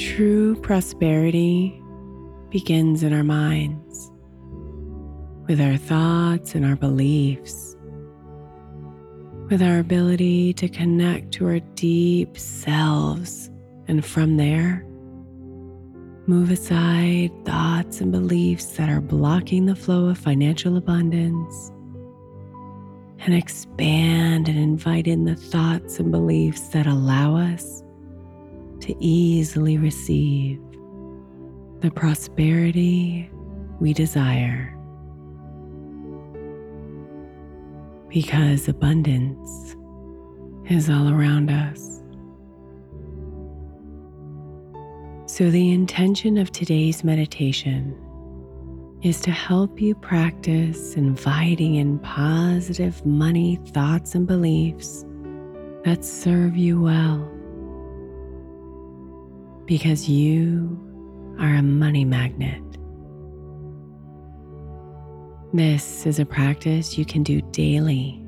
True prosperity begins in our minds, with our thoughts and our beliefs, with our ability to connect to our deep selves, and from there, move aside thoughts and beliefs that are blocking the flow of financial abundance. And expand and invite in the thoughts and beliefs that allow us to easily receive the prosperity we desire. Because abundance is all around us. So, the intention of today's meditation is to help you practice inviting in positive money thoughts and beliefs that serve you well because you are a money magnet. This is a practice you can do daily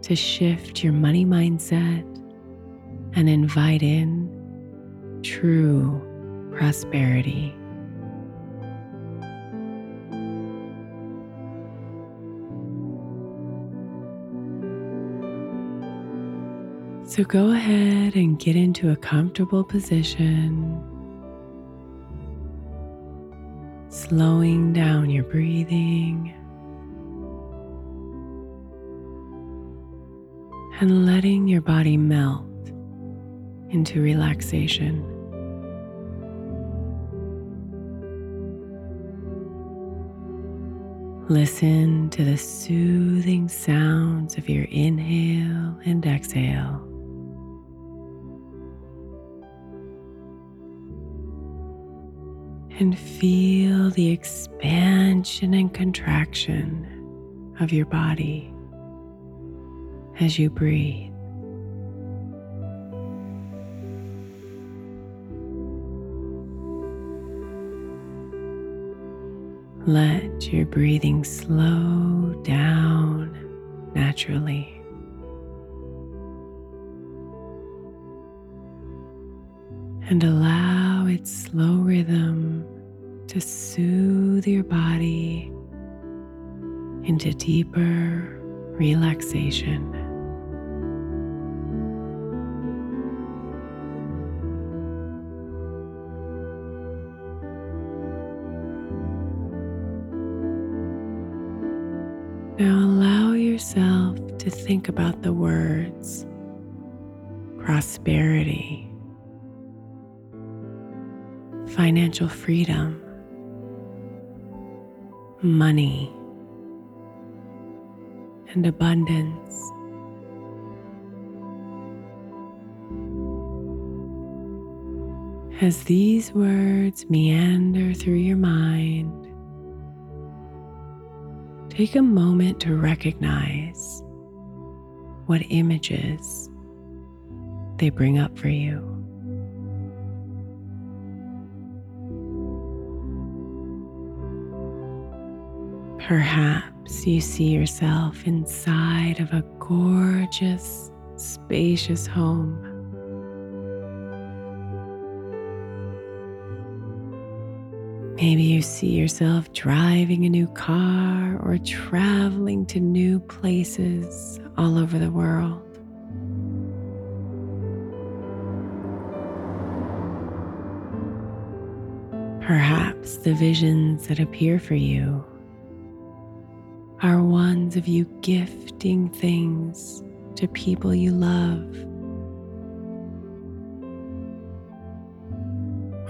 to shift your money mindset and invite in true prosperity. So go ahead and get into a comfortable position. slowing down your breathing and letting your body melt into relaxation. Listen to the soothing sounds of your inhale and exhale. And feel the expansion and contraction of your body as you breathe. Let your breathing slow down naturally. And allow its slow rhythm to soothe your body into deeper relaxation. Now allow yourself to think about the words prosperity, financial freedom, money, and abundance. As these words meander through your mind, Take a moment to recognize what images they bring up for you. Perhaps you see yourself inside of a gorgeous, spacious home. Maybe you see yourself driving a new car or traveling to new places all over the world. Perhaps the visions that appear for you are ones of you gifting things to people you love.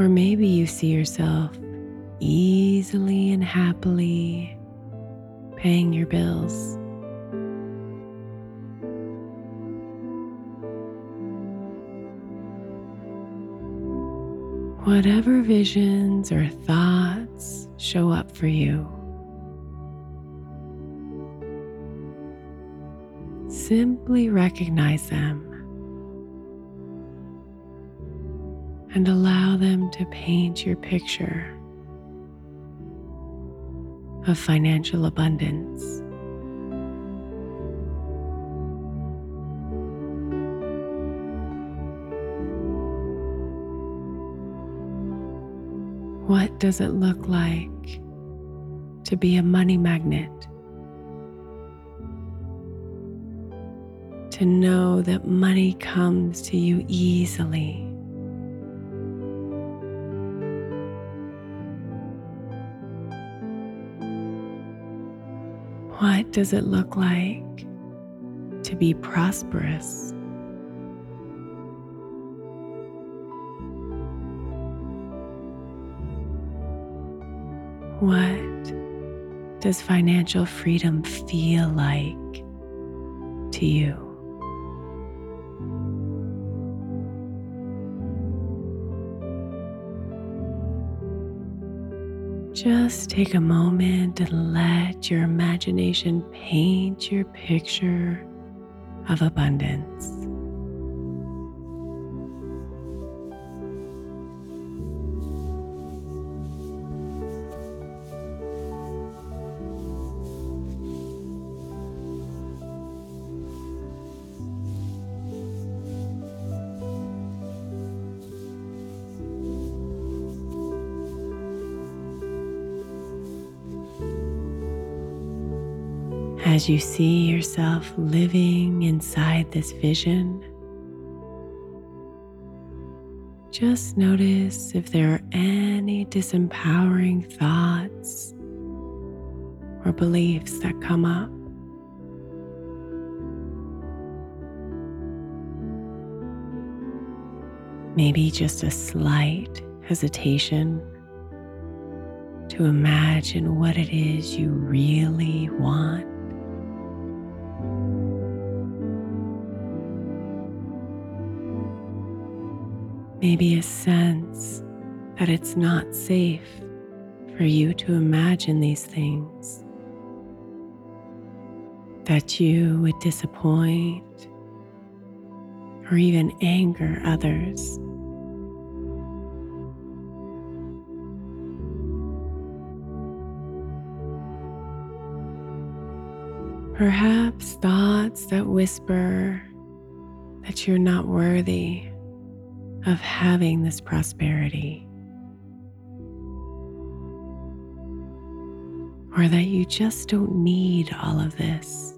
Or maybe you see yourself easily and happily paying your bills. Whatever visions or thoughts show up for you, simply recognize them and allow them to paint your picture of financial abundance. What does it look like to be a money magnet? To know that money comes to you easily. What does it look like to be prosperous? What does financial freedom feel like to you? Just take a moment and let your imagination paint your picture of abundance. You see yourself living inside this vision, just notice if there are any disempowering thoughts or beliefs that come up. Maybe just a slight hesitation to imagine what it is you really want. Maybe a sense that it's not safe for you to imagine these things, that you would disappoint or even anger others. Perhaps thoughts that whisper that you're not worthy of having this prosperity, or that you just don't need all of this.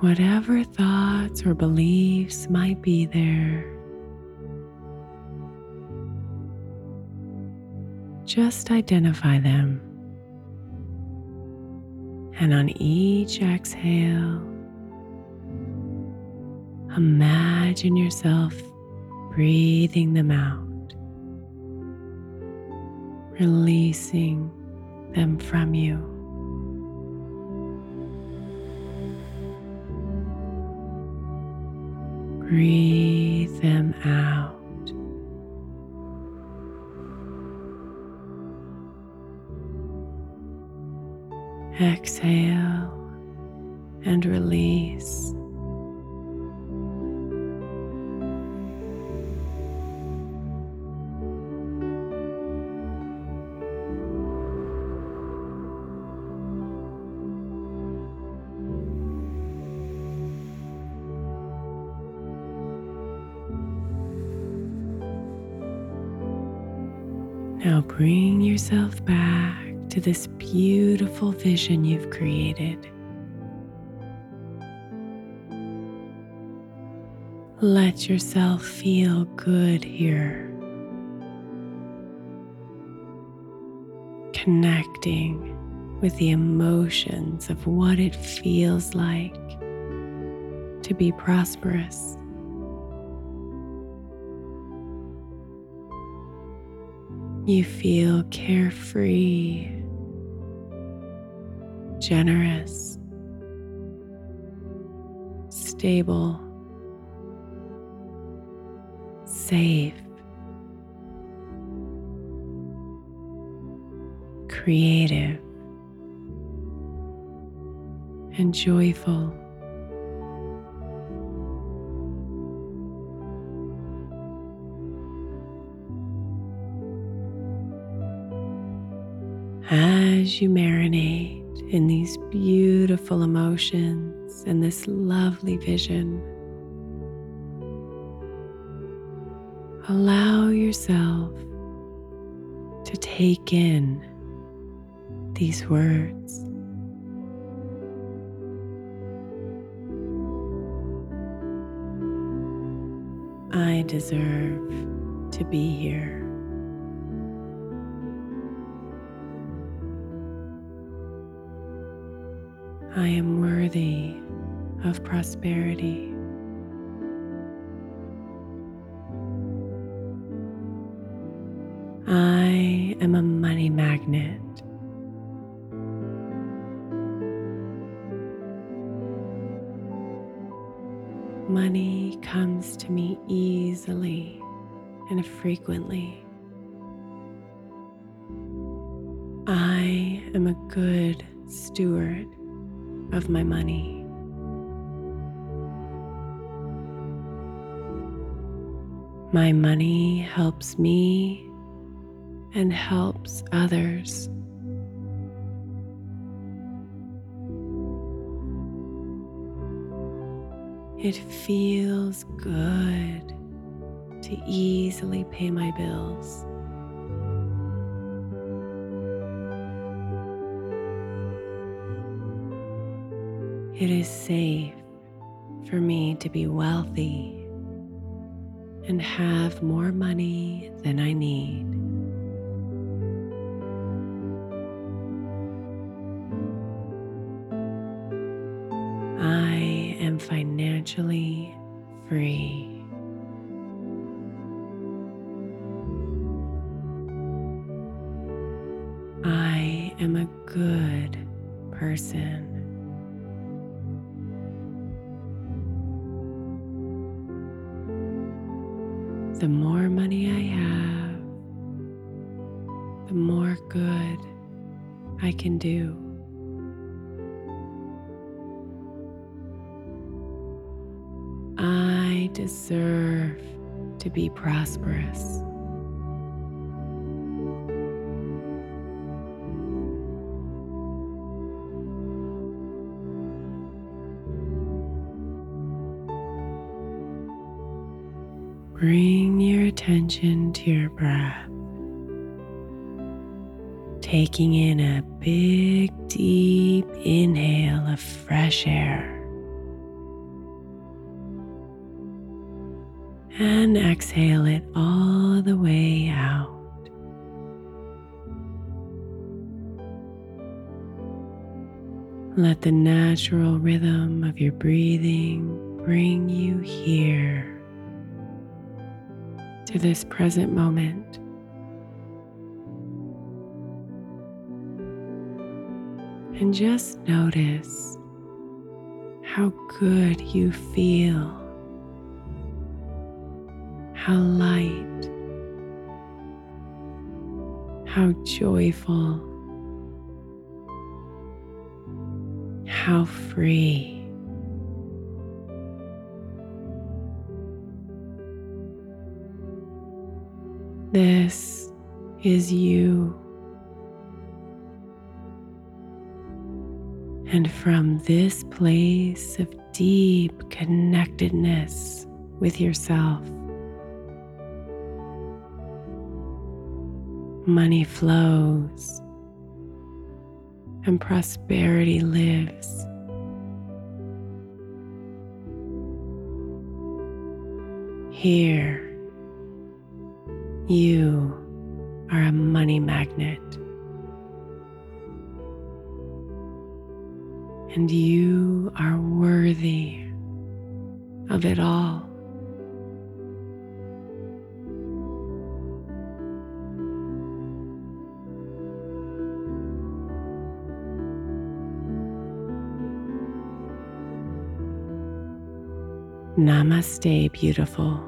Whatever thoughts or beliefs might be there Just identify them. And on each exhale, imagine yourself breathing them out, releasing them from you. Breathe them out. Exhale and release. Now bring yourself back to this beautiful vision you've created. Let yourself feel good here. Connecting with the emotions of what it feels like to be prosperous. You feel carefree generous, stable, safe, creative, and joyful. As you marinate in these beautiful emotions and this lovely vision. Allow yourself to take in these words. I deserve to be here. I am worthy of prosperity. I am a money magnet. Money comes to me easily and frequently. I am a good steward of my money. My money helps me and helps others. It feels good to easily pay my bills. It is safe for me to be wealthy and have more money than I need. I am financially free. I deserve to be prosperous. Bring your attention to your breath, taking in a big, deep inhale of fresh air. And exhale it all the way out. Let the natural rhythm of your breathing bring you here to this present moment. And just notice how good you feel, how light, how joyful, how free. This is you. And from this place of deep connectedness with yourself, money flows and prosperity lives. Here you are a money magnet. And you are worthy of it all. Namaste, beautiful.